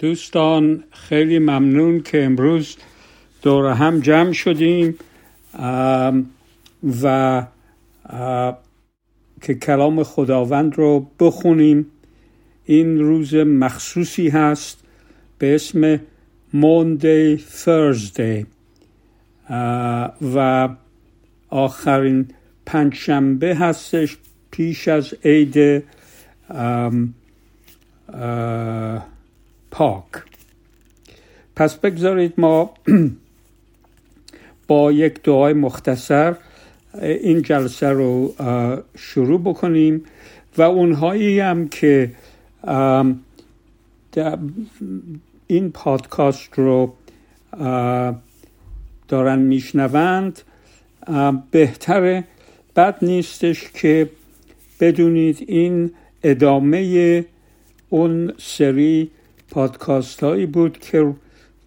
دوستان خیلی ممنون که امروز دور هم جمع شدیم و که کلام خداوند رو بخونیم. این روز مخصوصی هست به اسم موندی فرزدی و آخرین پنجشنبه هستش پیش از عید پاک. پس بگذارید ما با یک دعای مختصر این جلسه رو شروع بکنیم و اونهایی هم که این پادکاست رو دارن میشنوند بهتره. بد نیستش که بدونید این ادامه اون سری پادکاست هایی بود که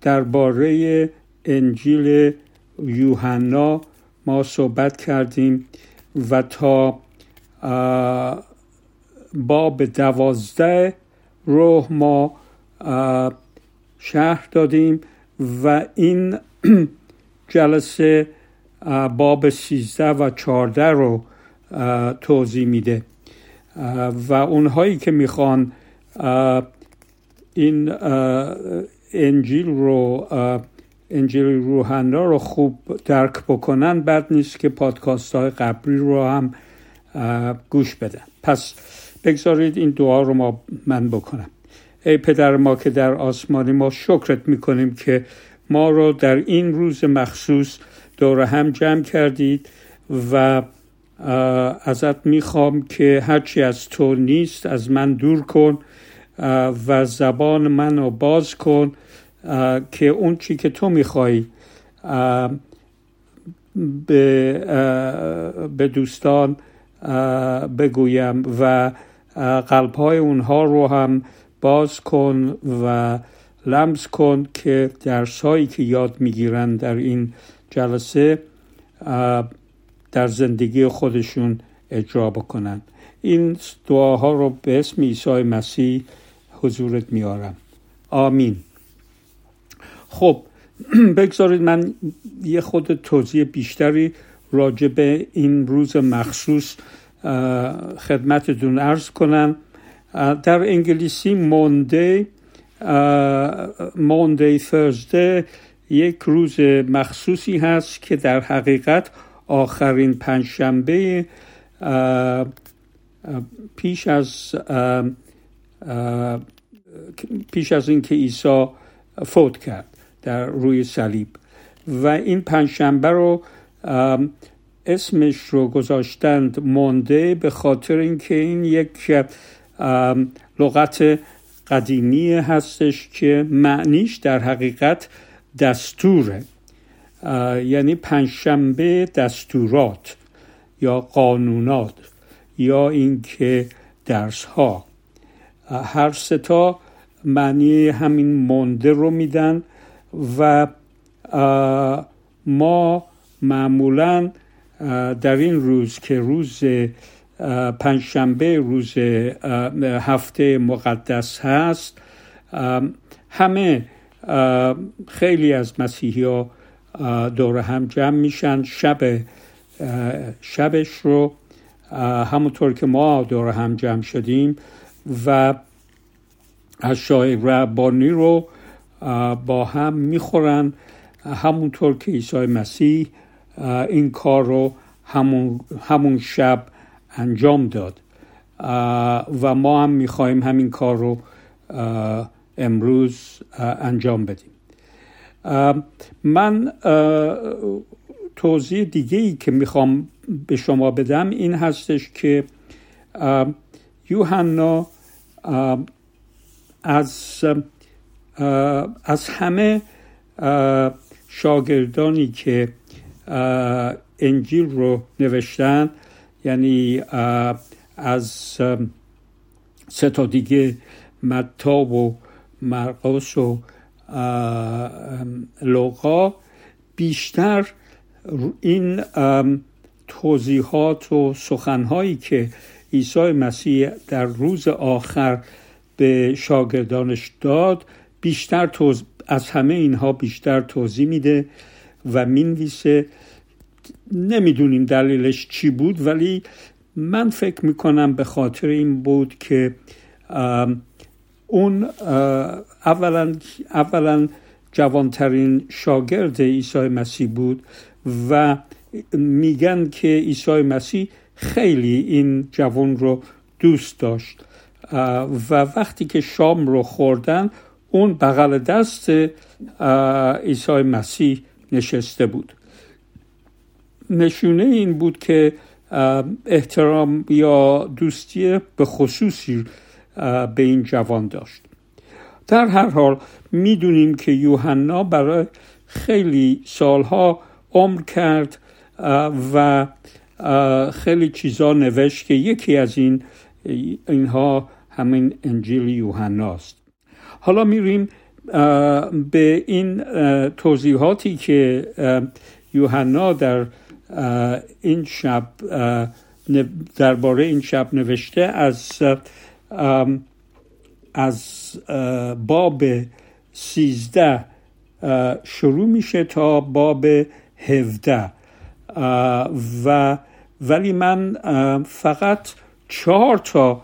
درباره انجیل یوحنا ما صحبت کردیم و تا باب دوازده روح ما شهر دادیم و این جلسه باب سیزده و چارده رو توضیح میده. و اونهایی که می‌خوان این انجیل رو انجیل روحنا رو خوب درک بکنن بد نیست که پادکاست های قبلی رو هم گوش بدن. پس بگذارید این دعا رو ما من بکنم. ای پدر ما که در آسمانی ما شکرت می‌کنیم که ما رو در این روز مخصوص دور هم جمع کردید و ازت می‌خوام که هرچی از تو نیست از من دور کن. و زبان من رو باز کن که اون چی که تو می‌خوای به دوستان بگویم و قلبهای اونها رو هم باز کن و لمس کن که درسهایی که یاد می‌گیرن در این جلسه در زندگی خودشون اجرا بکنن. این دعاها رو به اسم عیسی مسیح حضورت میارم. آمین. خب بگذارید من یه خود توضیح بیشتری راجع به این روز مخصوص خدمتتون ارز کنم. در انگلیسی مونده مونده فرزده یک روز مخصوصی هست که در حقیقت آخرین پنجشنبه پیش از پیش از اینکه عیسی فوت کرد در روی صلیب. و این پنجشنبه رو اسمش رو گذاشتند مونده به خاطر اینکه این یک لغت قدیمی هستش که معنیش در حقیقت دستوره. یعنی پنجشنبه دستورات یا قانونات یا اینکه درس ها هر ستا معنی همین مونده رو میدن و ما معمولا در این روز که روز پنجشنبه روز هفته مقدس هست همه خیلی از مسیحی ها دور هم جمع میشن شب شبش رو همونطور که ما دور هم جمع شدیم و اشیاء ربانی رو با هم می‌خورن. همونطور که عیسی مسیح این کار رو همون, همون شب انجام داد. و ما هم می‌خواهیم همین کار رو امروز انجام بدیم. من توضیح دیگه ای که می‌خوام به شما بدم این هستش که یوحنا از از همه شاگردانی که انجیل رو نوشتن یعنی از سه تا دیگه متا و مرقس و لوقا. بیشتر این توضیحات و سخنهایی که عیسی مسیح در روز آخر به شاگردانش داد. بیشتر توز... از همه اینها بیشتر توضیح میده و می‌نویسه. نمی‌دونیم دلیلش چی بود ولی من فکر می‌کنم به خاطر این بود که اون اولا, اولا جوانترین شاگرد عیسی مسیح بود و میگن که عیسی مسیح خیلی این جوان رو دوست داشت. و وقتی که شام رو خوردن اون بغل دست عیسی مسیح نشسته بود. نشونه این بود که احترام یا دوستی به خصوصی به این جوان داشت. در هر حال می‌دونیم که یوحنا برای خیلی سالها عمر کرد و خیلی چیزا نوشت که یکی از این اینها همین انجیل یوحناست. حالا میریم به این توضیحاتی که یوحنا در این شب درباره این شب نوشته از از باب سیزده شروع میشه تا باب هفده. و ولی من فقط چهار تا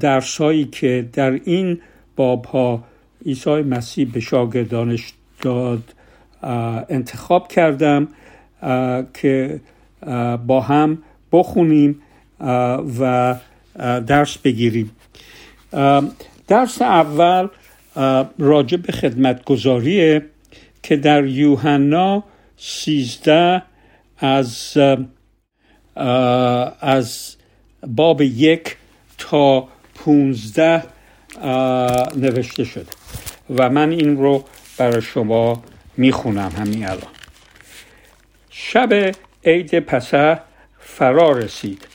درسایی که در این باب ها عیسی مسیح به شاگردانش داد انتخاب کردم که با هم بخونیم و درس بگیریم. درس اول راجع به خدمتگذاریه که در یوحنا سیزده از از باب یک تا پونزده نوشته شده و من این رو برای شما می‌خونم همین الان. شب عید پسه فرا رسید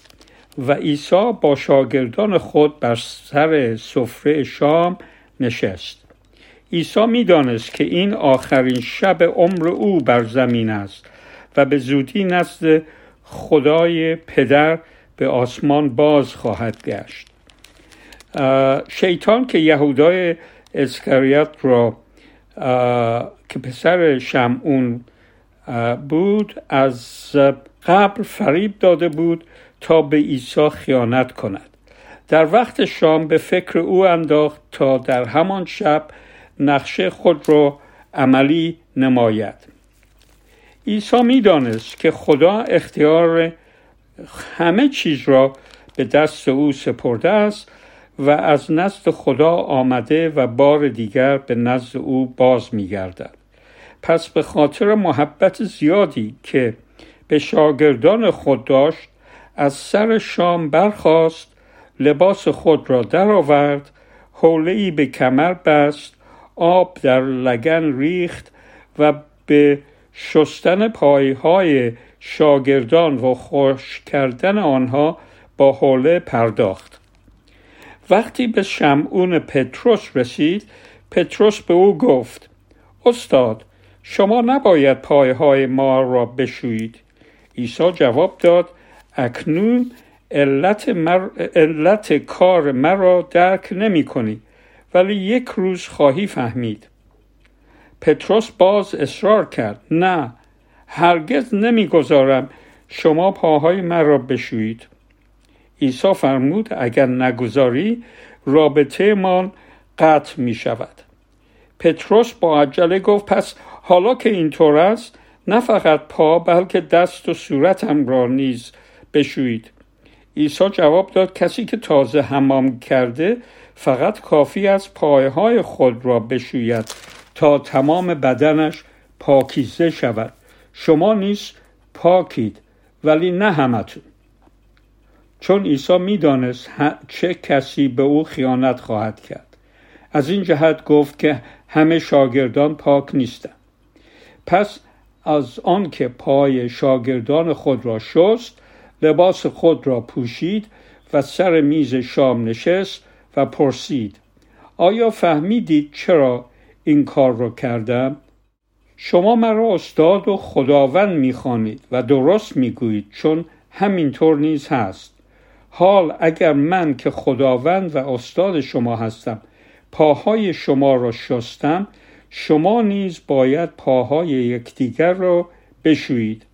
و عیسی با شاگردان خود بر سر سفره شام نشست. عیسی می‌دانست که این آخرین شب عمر او بر زمین است و به زودی نزد خدای پدر به آسمان باز خواهد گشت. شیطان که یهودای اسخریوط را که پسر شمعون بود از قبل فریب داده بود تا به عیسی خیانت کند. در وقت شام به فکر او انداخت تا در همان شب نقشه خود را عملی نماید. عیسی می‌دانست که خدا اختیار همه چیز را به دست او سپرده است و از نزد خدا آمده و بار دیگر به نزد او باز میگردد. پس به خاطر محبت زیادی که به شاگردان خود داشت از سر شام برخاست لباس خود را درآورد حوله به کمر بست آب در لگن ریخت و به شستن پایهای شاگردان و خوش کردن آنها با حوله پرداخت. وقتی به شمعون پتروس رسید پتروس به او گفت استاد شما نباید پایهای ما را بشویید. عیسی جواب داد اکنون علت, مر... علت کار مرا درک نمی کنی. ولی یک روز خواهی فهمید. پتروس باز اصرار کرد. نه هرگز نمی‌گذارم شما پاهای مرا بشویید. عیسی فرمود اگر نگذاری رابطه من قطع می شود پتروس با عجله گفت پس حالا که اینطور است نه فقط پا بلکه دست و صورتم را نیز بشویید. عیسی جواب داد کسی که تازه حمام کرده فقط کافی از پایهای خود را بشوید تا تمام بدنش پاکیزه شود. شما نیز پاکید ولی نه همتون. چون عیسی می‌دانست چه کسی به او خیانت خواهد کرد. از این جهت گفت که همه شاگردان پاک نیستند. پس از آنکه پای شاگردان خود را شست لباس خود را پوشید و سر میز شام نشست و پرسید آیا فهمیدید چرا این کار را کردم؟ شما مرا استاد و خداوند می‌خوانید و درست می‌گویید چون همینطور نیز هست. حال اگر من که خداوند و استاد شما هستم پاهای شما را شستم شما نیز باید پاهای یکدیگر را بشویید.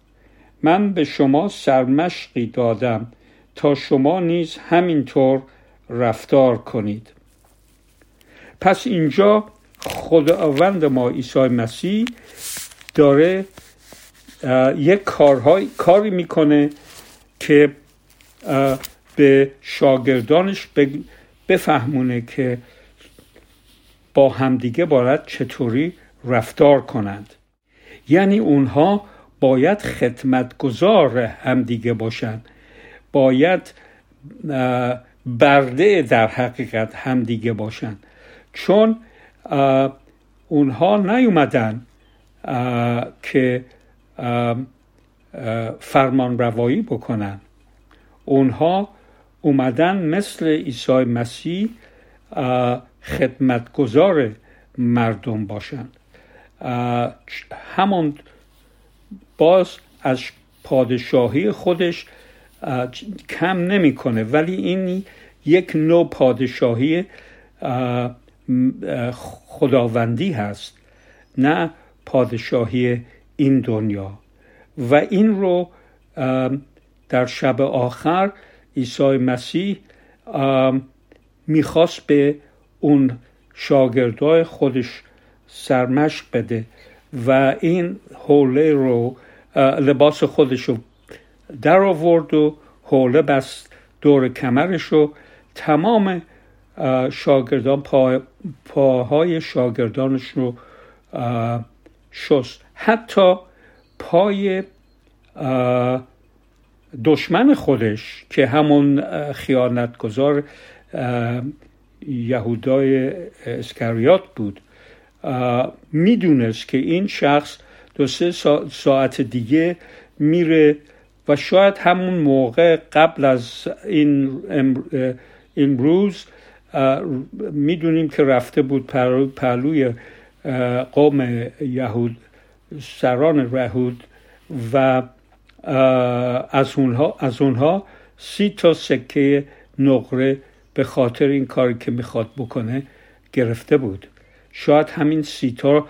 من به شما سرمشقی دادم تا شما نیز همینطور رفتار کنید. پس اینجا خداوند ما عیسی مسیح داره یک کارهای کاری می‌کنه که به شاگردانش بفهمونه که با همدیگه باید چطوری رفتار کنند. یعنی اونها باید خدمتگزار همدیگه باشند باید برده در حقیقت همدیگه باشند چون اونها نیومدن که فرمان روایی بکنن. اونها اومدن مثل عیسی مسیح خدمتگزار مردم باشند همون باز از پادشاهی خودش کم نمی‌کنه. ولی این یک نوع پادشاهی خداوندی هست نه پادشاهی این دنیا. و این رو در شب آخر عیسی مسیح می‌خواست به اون شاگردای خودش سرمشق بده و این حوله رو لباس خودش رو در آورد و حوله بست دور کمرش رو تمام شاگردان پا، پاهای شاگردانش رو شست. حتی پای دشمن خودش که همون خیانتگذار یهودای اسکریات بود می‌دونست که این شخص دو سه ساعت دیگه میره و شاید همون موقع قبل از این امروز می‌دونیم که رفته بود پهلوی قوم یهود سران رهود و از اونها, از اونها سی تا سکه نقره به خاطر این کاری که می‌خواد بکنه گرفته بود. شاید همین سی تا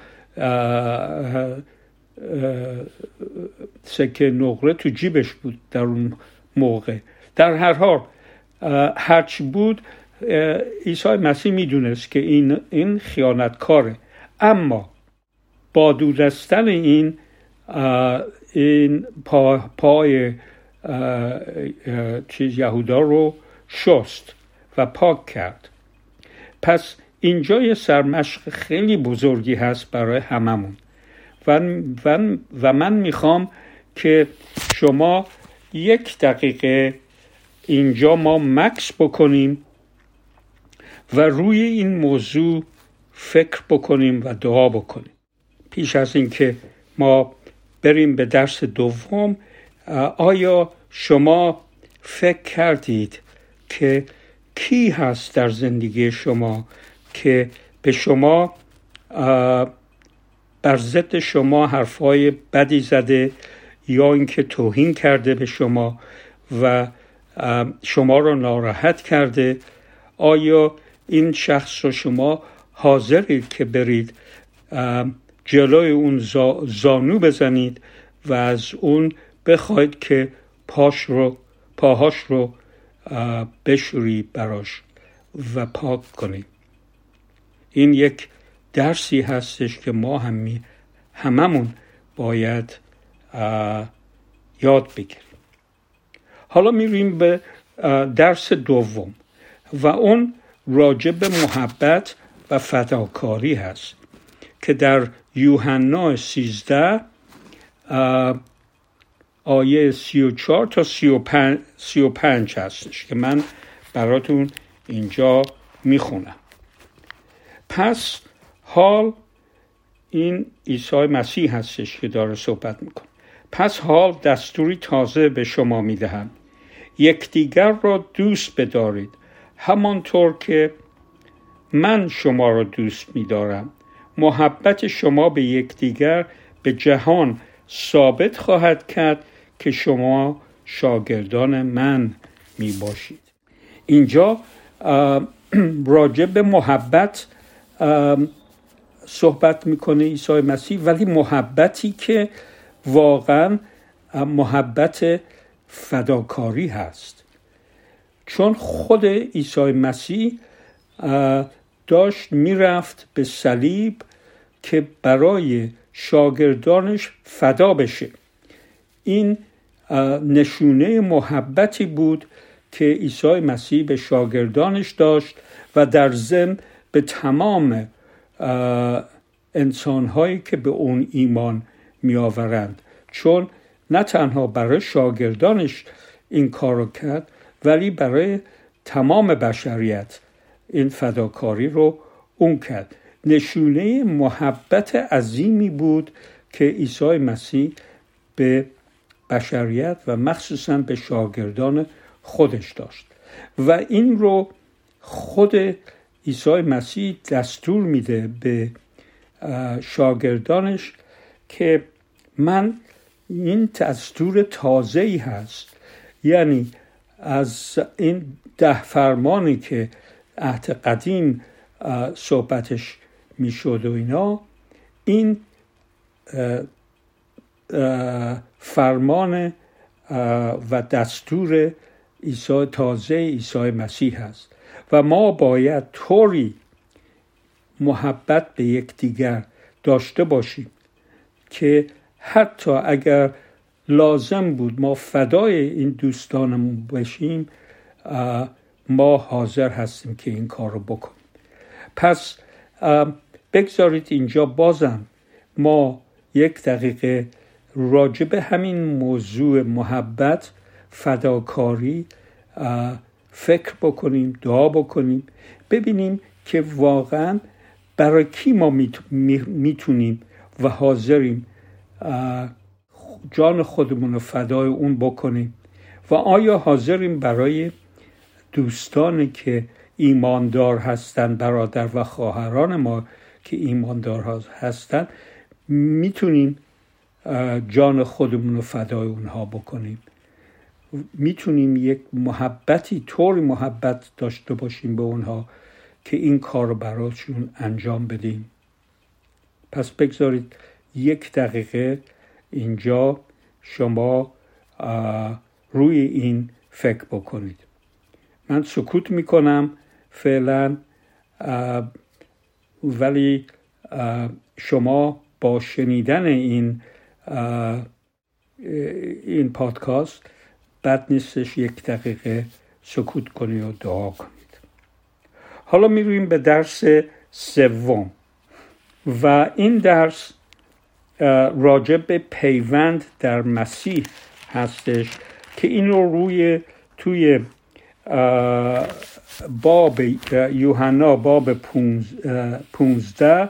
سکه نقره تو جیبش بود در اون موقع. در هر حال هرچی بود عیسی مسیح می‌دونست که این, این خیانتکاره. اما با دودستن این این پا، پای چیز یهودا رو شست و پاک کرد. پس اینجا یه سرمشق خیلی بزرگی هست برای هممون. و, من می‌خوام که شما یک دقیقه اینجا ما مکس بکنیم و روی این موضوع فکر بکنیم و دعا بکنیم. پیش از اینکه ما بریم به درس دوم آیا شما فکر کردید که کی هست در زندگی شما که به شما بر ضد شما حرفهای بدی زده یا اینکه توهین کرده به شما و شما را ناراحت کرده آیا این شخص رو شما حاضرید که برید جلوی اون زانو بزنید و از اون بخواید که پاش رو پاهاش رو بشوری براش و پاک کنید؟ این یک درسی هستش که ما هم هممون باید یاد بگیریم. حالا میریم به درس دوم و اون راجع به محبت و فداکاری هست که در یوحنا 13 آیه 34 تا 35, 35 هستش که من براتون اینجا می‌خونم. پس حال این عیسی مسیح هستش که داره صحبت می‌کنه. پس حال دستوری تازه به شما می‌دهم. یکدیگر را دوست بدارید. همانطور که من شما را دوست میدارم. محبت شما به یکدیگر به جهان ثابت خواهد کرد که شما شاگردان من می باشید اینجا راجع به محبت صحبت می‌کنه عیسی مسیح ولی محبتی که واقعا محبت فداکاری هست. چون خود عیسی مسیح داشت می‌رفت به صلیب که برای شاگردانش فدا بشه. این نشونه محبتی بود که عیسی مسیح به شاگردانش داشت و در ضمن به تمام انسانهایی که به اون ایمان می آورند چون نه تنها برای شاگردانش این کار رو کرد ولی برای تمام بشریت این فداکاری رو اون کرد. نشونه محبت عظیمی بود که عیسی مسیح به بشریت و مخصوصا به شاگردان خودش داشت. و این رو خود عیسی مسیح دستور میده به شاگردانش که من این دستور تازه ای هست. یعنی از این ده فرمانی که عهد قدیم صحبتش می‌شد و اینا این فرمان و دستور عیسی تازه عیسی مسیح است و ما باید طوری محبت به یکدیگر داشته باشیم که حتی اگر لازم بود ما فدای این دوستانمون بشیم ما حاضر هستیم که این کار رو بکنیم. پس بگذارید اینجا بازم ما یک دقیقه راجع به همین موضوع محبت فداکاری فکر بکنیم دعا بکنیم ببینیم که واقعا برای کی ما می‌تونیم و حاضریم جان خودمون رو فدای اون بکنیم و آیا حاضریم برای دوستانی که ایماندار هستند برادر و خواهران ما که ایماندار هستند می‌تونیم جان خودمون رو فدای اونها بکنیم؟ می‌تونیم یک محبتی طور محبت داشته باشیم به اونها که این کار رو براشون انجام بدیم. پس بگذارید یک دقیقه اینجا شما روی این فکر بکنید. من سکوت می‌کنم فعلا ولی شما با شنیدن این این پادکست بد نیستش یک دقیقه سکوت کنید و دعا کنید. حالا می‌رویم به درس سوم و این درس راجع به پیوند در مسیح هستش که این رو روی توی باب یوحنا باب پونزده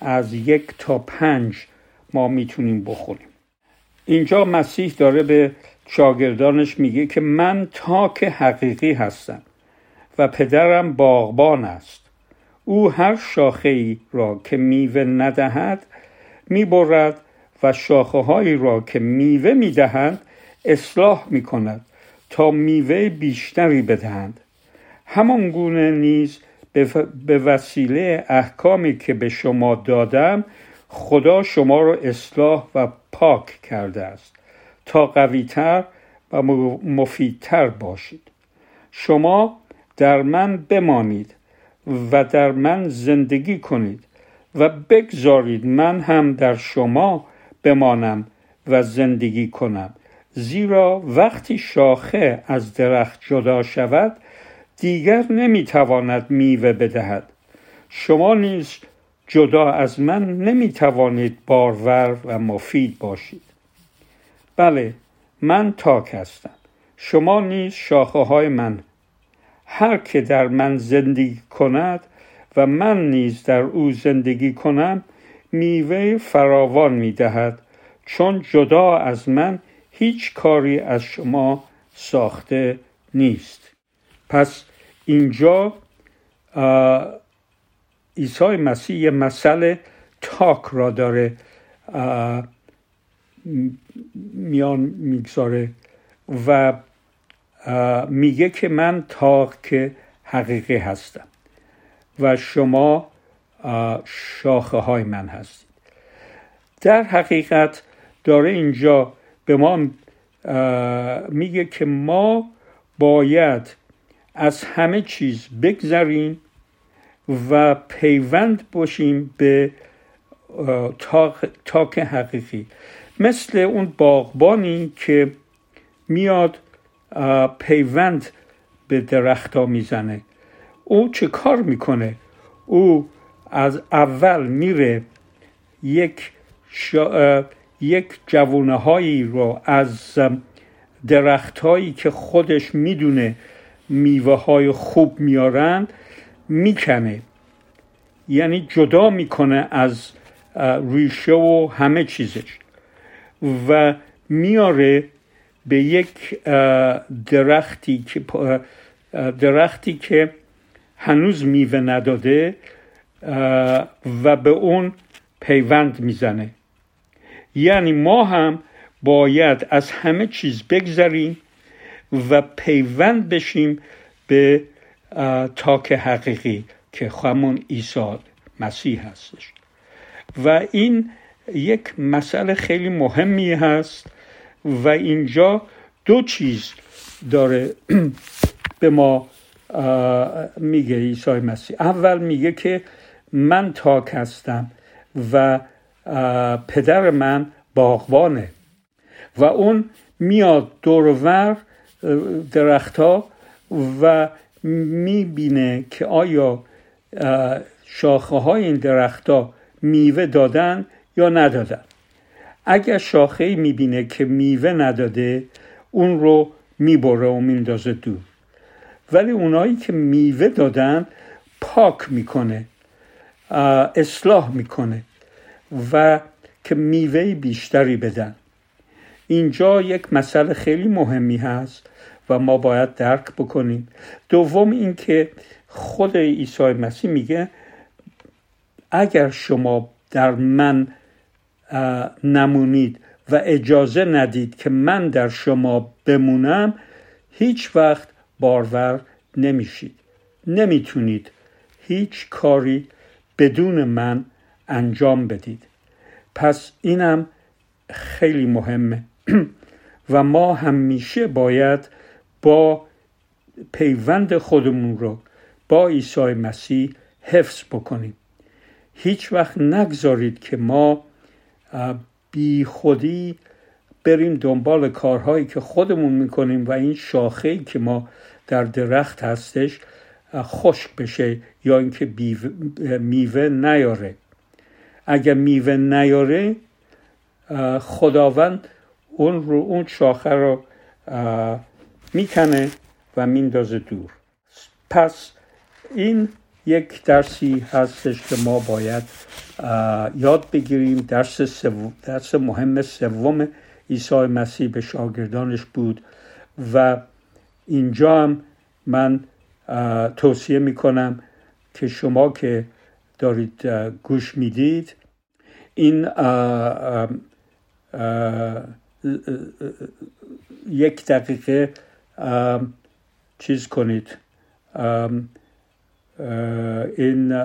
از یک تا پنج ما می‌تونیم بخونیم. اینجا مسیح داره به شاگردانش میگه که من تاک حقیقی هستم و پدرم باغبان است. او هر شاخه ای را که میوه ندهد می‌برد و شاخه هایی را که میوه می‌دهند اصلاح می‌کند تا میوه بیشتری بدهند. همان گونه نیز به وسیله احکامی که به شما دادم خدا شما را اصلاح و پاک کرده است. تا قویتر و مفیدتر باشید. شما در من بمانید و در من زندگی کنید و بگذارید من هم در شما بمانم و زندگی کنم. زیرا وقتی شاخه از درخت جدا شود دیگر نمی‌تواند میوه بدهد. شما نیز جدا از من نمی‌توانید بارور و مفید باشید. بله من تاک هستم. شما نیز شاخه های من. هر که در من زندگی کند و من نیز در او زندگی کنم میوه فراوان می‌دهد. چون جدا از من هیچ کاری از شما ساخته نیست. پس اینجا عیسی مسیح مسئله تاک را داره. میان می‌گذاره و میگه که من تاک حقیقی هستم و شما شاخه های من هستید. در حقیقت داره اینجا به ما میگه که ما باید از همه چیز بگذریم و پیوند باشیم به تاک حقیقی. مثل اون باغبانی که میاد پیوند به درختها می‌زنه. او چه کار می‌کنه؟ او از اول میره یک. یک جوانه هایی رو از درخت هایی که خودش می‌دونه میوه های خوب میارند می‌کنه. یعنی جدا می‌کنه از ریشه و همه چیزش. و میاره به یک درختی که درختی که هنوز میوه نداده و به اون پیوند می‌زنه. یعنی ما هم باید از همه چیز بگذریم و پیوند بشیم به تاک حقیقی که همون عیسی مسیح هستش. و این یک مسئله خیلی مهمی هست و اینجا دو چیز داره به ما میگه عیسی مسیح. اول میگه که من تاک هستم و پدر من باغبانه و اون میاد دورور درختها و می‌بینه که آیا شاخه های این درختها میوه دادن یا ندادن. اگر شاخه می‌بینه که میوه نداده اون رو می‌بره و میندازه دور. ولی اونایی که میوه دادن پاک می‌کنه اصلاح می‌کنه و که میوه بیشتری بدن. اینجا یک مسئله خیلی مهمی هست و ما باید درک بکنیم. دوم اینکه خود عیسی مسیح میگه اگر شما در من نمونید و اجازه ندید که من در شما بمونم هیچ وقت بارور نمیشید. نمی‌تونید هیچ کاری بدون من انجام بدید. پس اینم خیلی مهمه. و ما همیشه باید با پیوند خودمون رو با عیسی مسیح حفظ بکنیم. هیچ وقت نگذارید که ما بی خودی بریم دنبال کارهایی که خودمون می‌کنیم و این شاخه که ما در درخت هستش خشک بشه یا اینکه میوه نیاره. اگر میوه نیاره خداوند اون رو اون شاخه رو می‌کنه و میندازه دور. پس این یک درسی هستش که ما باید یاد بگیریم درس, درس مهم سوم عیسی مسیح به شاگردانش بود و اینجا هم من توصیه می‌کنم که شما که دارید گوش می‌دید این یک دقیقه چیز کنید این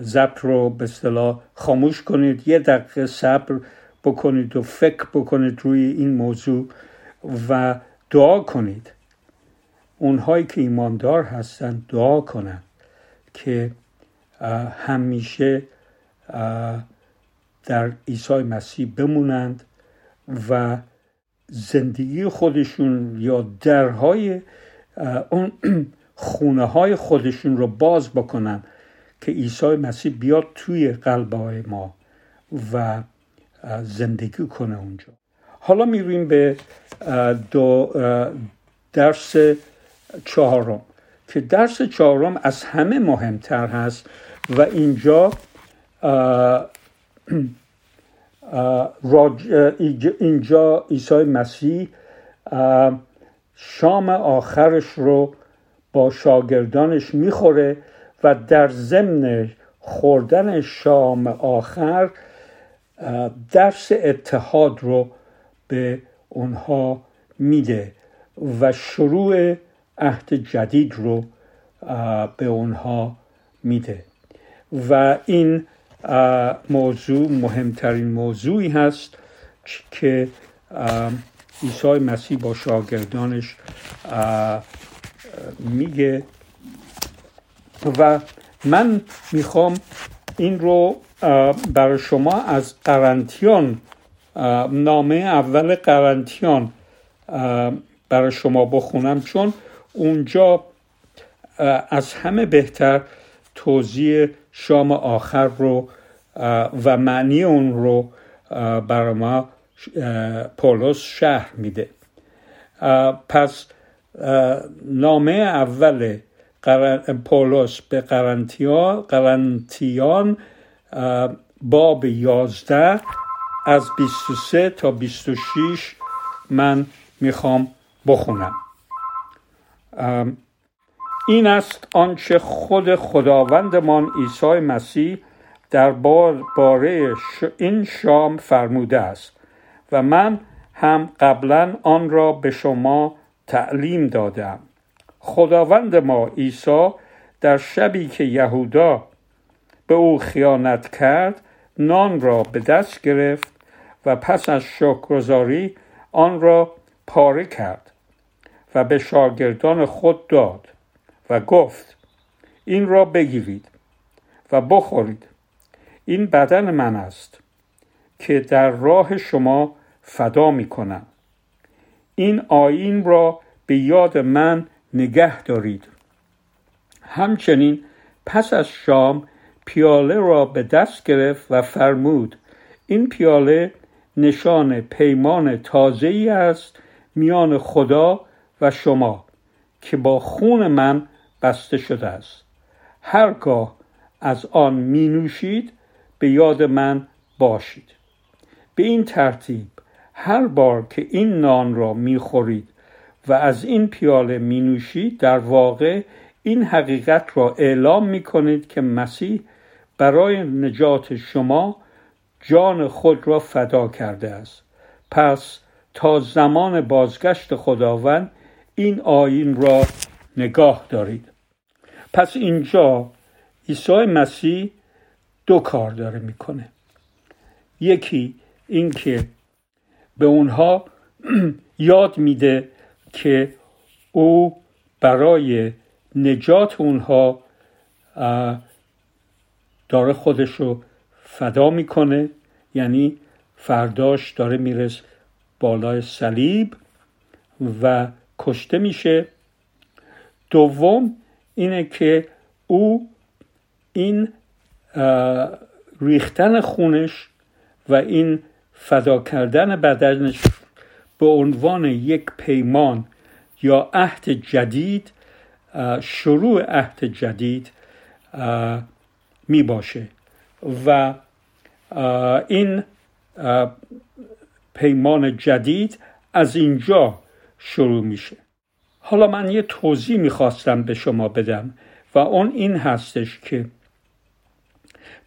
زبط رو به اصطلاح خاموش کنید. یه دقیقه صبر بکنید و فکر بکنید روی این موضوع و دعا کنید. اونهایی که ایماندار هستند دعا کنند که همیشه در عیسی مسیح بمونند و زندگی خودشون یا درهای اون خونه های خودشون رو باز بکنن که عیسی مسیح بیاد توی قلب های ما و زندگی کنه اونجا. حالا میریم به دو درس چهارم. که درس چهارم از همه مهمتر هست و اینجا اینجا عیسی مسیح شام آخرش رو با شاگردانش می‌خوره و در ضمن خوردن شام آخر درس اتحاد رو به اونها میده و شروع عهد جدید رو به اونها میده. و این موضوع مهمترین موضوعی هست که عیسی مسیح با شاگردانش میگه و من می‌خوام این رو برای شما از قرنتیان نامه اول قرنتیان برای شما بخونم چون اونجا از همه بهتر توضیح شام آخر رو و معنی اون رو برای ما پولس شهر میده. پس نامه اول پولس به قرنتیان باب یازده از 23 تا 26 من می‌خوام بخونم. این است آنچه خود خداوندمان عیسی مسیح در باره این شام فرموده است و من هم قبلا آن را به شما تعلیم دادم. خداوند ما عیسی در شبی که یهودا به او خیانت کرد نان را به دست گرفت و پس از شکرگزاری آن را پاره کرد و به شاگردان خود داد و گفت این را بگیرید و بخورید. این بدن من است که در راه شما فدا می کنم. این آین را به یاد من نگه دارید. همچنین پس از شام پیاله را به دست گرفت و فرمود این پیاله نشان پیمان تازه ای است میان خدا و شما که با خون من بسته شده است. هرگاه از آن می نوشید به یاد من باشید. به این ترتیب هر بار که این نان را می خورید و از این پیاله می نوشید در واقع این حقیقت را اعلام می کنید که مسیح برای نجات شما جان خود را فدا کرده است. پس تا زمان بازگشت خداوند این آین را نگاه دارید. پس اینجا عیسی مسیح دو کار داره می‌کنه. یکی اینکه به اونها یاد میده که او برای نجات اونها داره خودش رو فدا می‌کنه. یعنی فرداش داره میرس بالای صلیب و کشته میشه. دوم اینه که او این ریختن خونش و این فدا کردن بدنش به عنوان یک پیمان یا عهد جدید شروع عهد جدید می باشه و این پیمان جدید از اینجا شروع میشه. حالا من یه توضیح می‌خواستم به شما بدم و اون این هستش که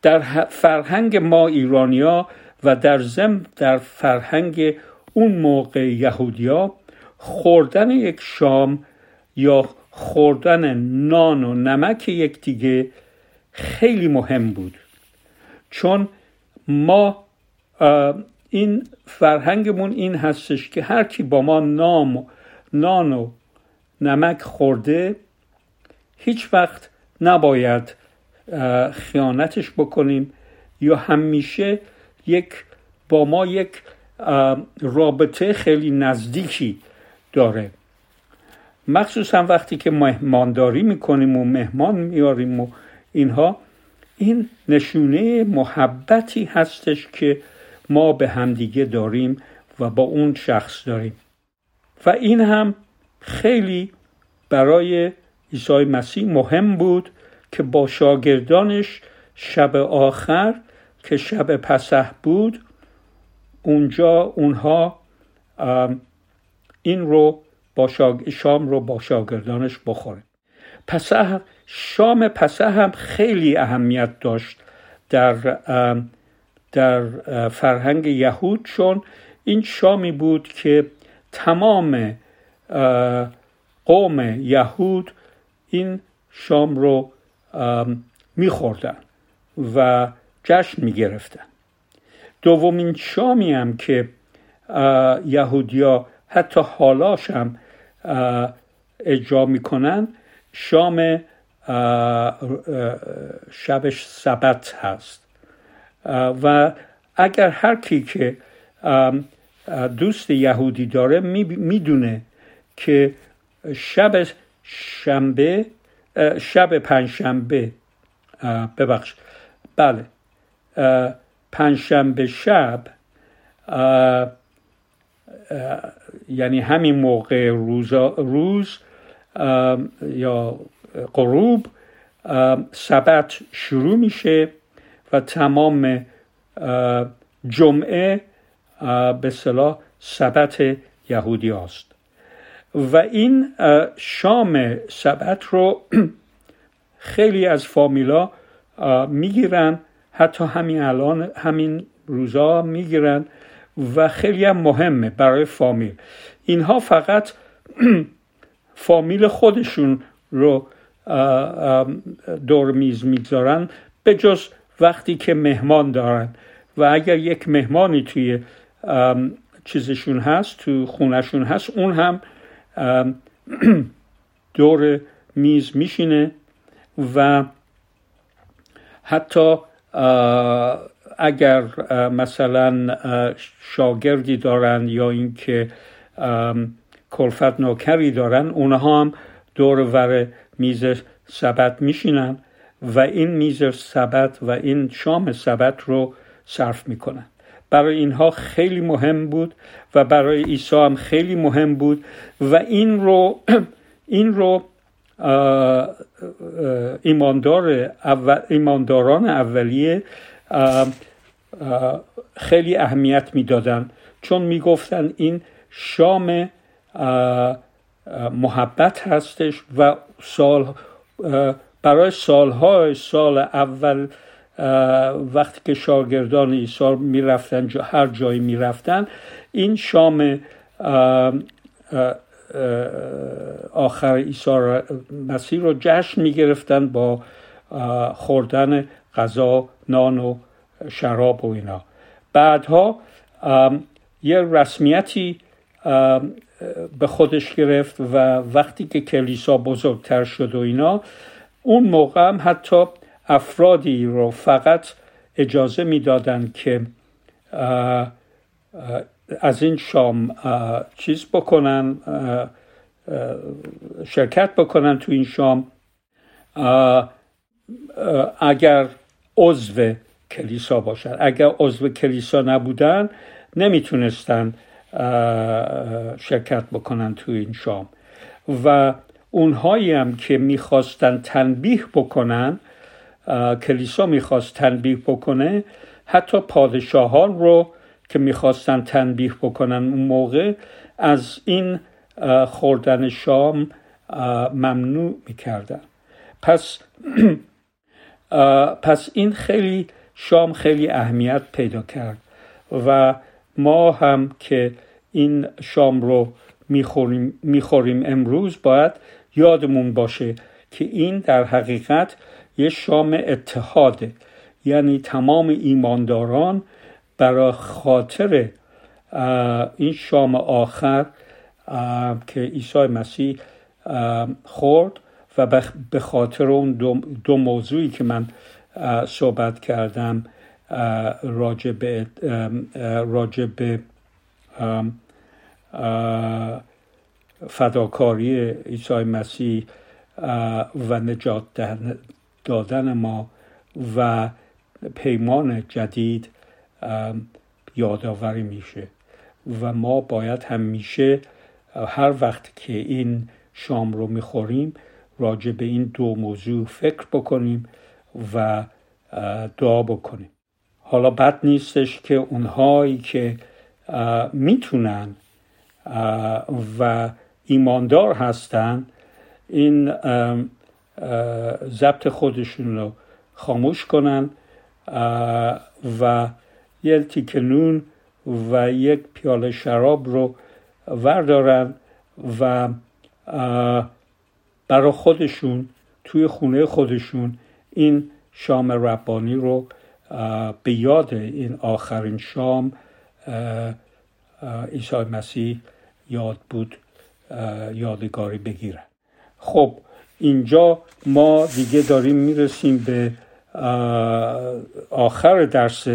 در فرهنگ ما ایرانیا و در زم در فرهنگ اون موقع یهودیا خوردن یک شام یا خوردن نان و نمک یکدیگه خیلی مهم بود. چون ما این فرهنگمون این هستش که هر کی با ما نام نان و نمک خورده هیچ وقت نباید خیانتش بکنیم یا همیشه یک با ما یک رابطه خیلی نزدیکی داره. مخصوصا وقتی که مهمانداری می‌کنیم و مهمان میاریم و اینها این نشونه محبتی هستش که ما به همدیگه داریم و با اون شخص داریم. و این هم خیلی برای عیسی مسیح مهم بود که با شاگردانش شب آخر که شب پسح بود اونجا اونها این رو با شام رو با شاگردانش بخوره پسح شام پسح هم خیلی اهمیت داشت در در فرهنگ یهود چون این شامی بود که تمام قوم یهود این شام رو میخوردن و جشن می‌گرفتن. دومین شامی هم که یهودیا حتی حالاش هم اجرا می‌کنن شام شبش سبت هست. و اگر هر کی که دوست یهودی داره می‌دونه که شب شنبه شب پنجشنبه ببخش بله. پنجشنبه شب یعنی همین موقع روز, روز یا غروب سبت شروع میشه و تمام جمعه به صلاح سبت یهودی است و این شام سبت رو خیلی از فامیلا می‌گیرن حتی همین الان همین روزا می‌گیرن و خیلی هم مهمه برای فامیل. اینها فقط فامیل خودشون رو دور میز می‌گذارن به جز وقتی که مهمان دارن. و اگر یک مهمانی توی چیزشون هست تو خونشون هست اون هم دور میز میشینه و حتی اگر مثلا شاگردی دارن یا اینکه کلفت نوکری دارن اونها هم دور ور میز سبت میشینن و این میز سبت و این شام سبت رو صرف می‌کنن. برای اینها خیلی مهم بود و برای عیسی هم خیلی مهم بود و این رو این رو ایماندار ایمانداران اولیه خیلی اهمیت می‌دادن. چون می‌گفتن این شام محبت هستش و سال برای سالهای سال اول وقتی که شاگردان عیسی می‌رفتن هر جایی می‌رفتن این شام آخر عیسی مسیح رو جشن می‌گرفتن با خوردن غذا نان و شراب و اینا. بعدها یه رسمیتی به خودش گرفت و وقتی که کلیسا بزرگتر شد و اینا اون موقع هم حتی افرادی رو فقط اجازه می‌دادند که از این شام چیز بکنن شرکت بکنن تو این شام. اگر عضو کلیسا باشن. اگر عضو کلیسا نبودن نمی‌تونستن شرکت بکنن تو این شام. و اونهایی هم که می‌خواستن تنبیه بکنن کلیسا می‌خواست تنبیه بکنه حتی پادشاهان رو که می‌خواستن تنبیه بکنن اون موقع از این خوردن شام ممنوع می‌کردن. پس پس این خیلی شام خیلی اهمیت پیدا کرد و ما هم که این شام رو می‌خوریم, می‌خوریم امروز باید یادمون باشه که این در حقیقت یه شام اتحاده. یعنی تمام ایمانداران برای خاطر این شام آخر که عیسی مسیح خورد و به خاطر اون دو, موضوعی که من صحبت کردم راجع به راجع به فداکاری عیسی مسیح و نجات دادن ما و پیمان جدید یادآوری میشه. و ما باید همیشه هر وقت که این شام رو می‌خوریم راجع به این دو موضوع فکر بکنیم و دعا بکنیم. حالا بد نیستش که اونهایی که می‌تونن و ایماندار هستن این ضبط خودشون رو خاموش کنن و یک تیکه نون و یک پیاله شراب رو وردارن و برای خودشون توی خونه خودشون این شام ربانی رو به یاد این آخرین شام عیسی مسیح یاد بود یادگاری بگیرن. خب اینجا ما دیگه داریم می‌رسیم به آخر درس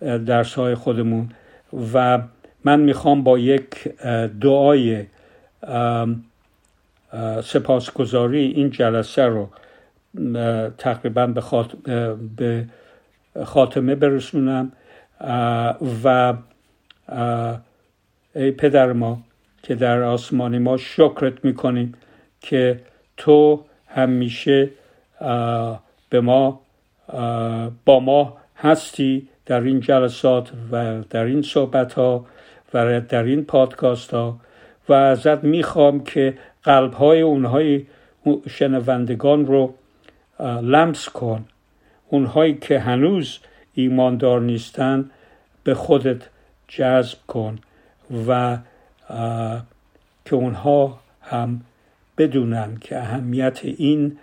درس های خودمون. و من می‌خوام با یک دعای سپاسگزاری این جلسه رو تقریبا به, خاتمه برسونم. و ای پدر ما که در آسمانی ما شکرت می‌کنیم که تو همیشه به ما با ما هستی. در این جلسات و در این صحبت ها و در این پادکاست ها و ازت می‌خوام که قلب های اونهای شنوندگان رو لمس کن. اونهایی که هنوز ایماندار نیستن به خودت جذب کن و که اونها هم بدونن که اهمیت این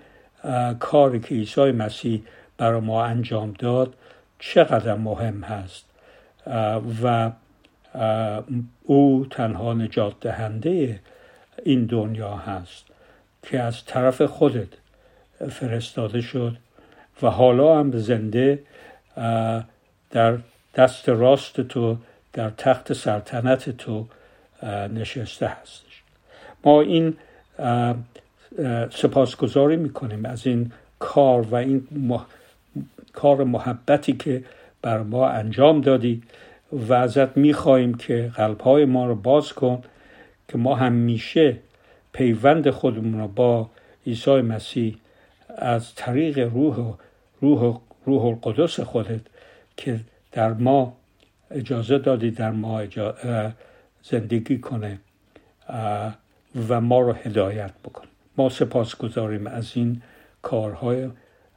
کاری که عیسی مسیح برای ما انجام داد چقدر مهم هست. و او تنها نجات دهنده این دنیا هست که از طرف خودت فرستاده شد و حالا هم زنده در دست راست تو در تخت سلطنت تو نشسته هستش. ما این سپاسگزاری می‌کنیم از این کار و این کار محبتی که بر ما انجام دادی و ازت می‌خواهیم که قلبهای ما رو باز کن که ما همیشه پیوند خودمون رو با عیسی مسیح از طریق روح روح روح القدس خودت که در ما اجازه دادی در ما زندگی کنه و ما رو هدایت بکن. ما سپاس گذاریم از این کارهای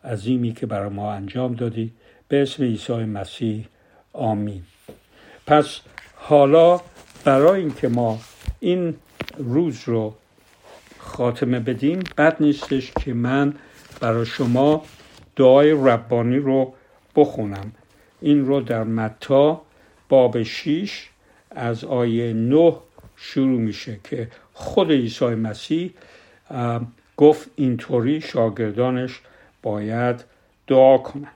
عظیمی که برای ما انجام دادی. به اسم عیسی مسیح آمین. پس حالا برای اینکه ما این روز رو خاتمه بدیم بد نیستش که من برای شما دعای ربانی رو بخونم. این رو در متا باب 6 از آیه 9 شروع میشه که خود عیسی مسیح گفت اینطوری شاگردانش باید دعا کنن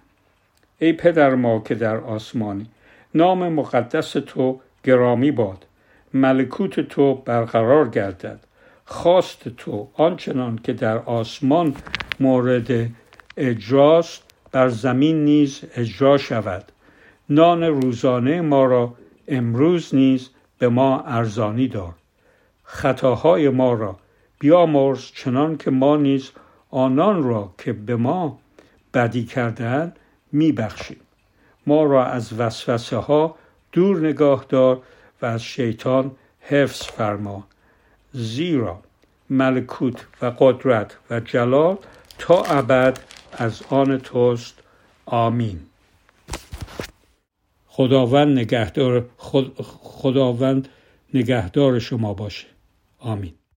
ای پدر ما که در آسمانی نام مقدس تو گرامی باد. ملکوت تو برقرار گردد. خواست تو آنچنان که در آسمان مورد اجراست بر زمین نیز اجرا شود. نان روزانه ما را امروز نیز به ما ارزانی دار. خطاهای ما را بیامرز چنان که ما نیز آنان را که به ما بدی کردهاند میبخشیم. ما را از وسوسه ها دور نگاه دار و از شیطان حفظ فرما. زیرا ملکوت و قدرت و جلال تا ابد از آن توست. آمین. خداوند نگهدار خداوند نگهدار شما باشه. آمین.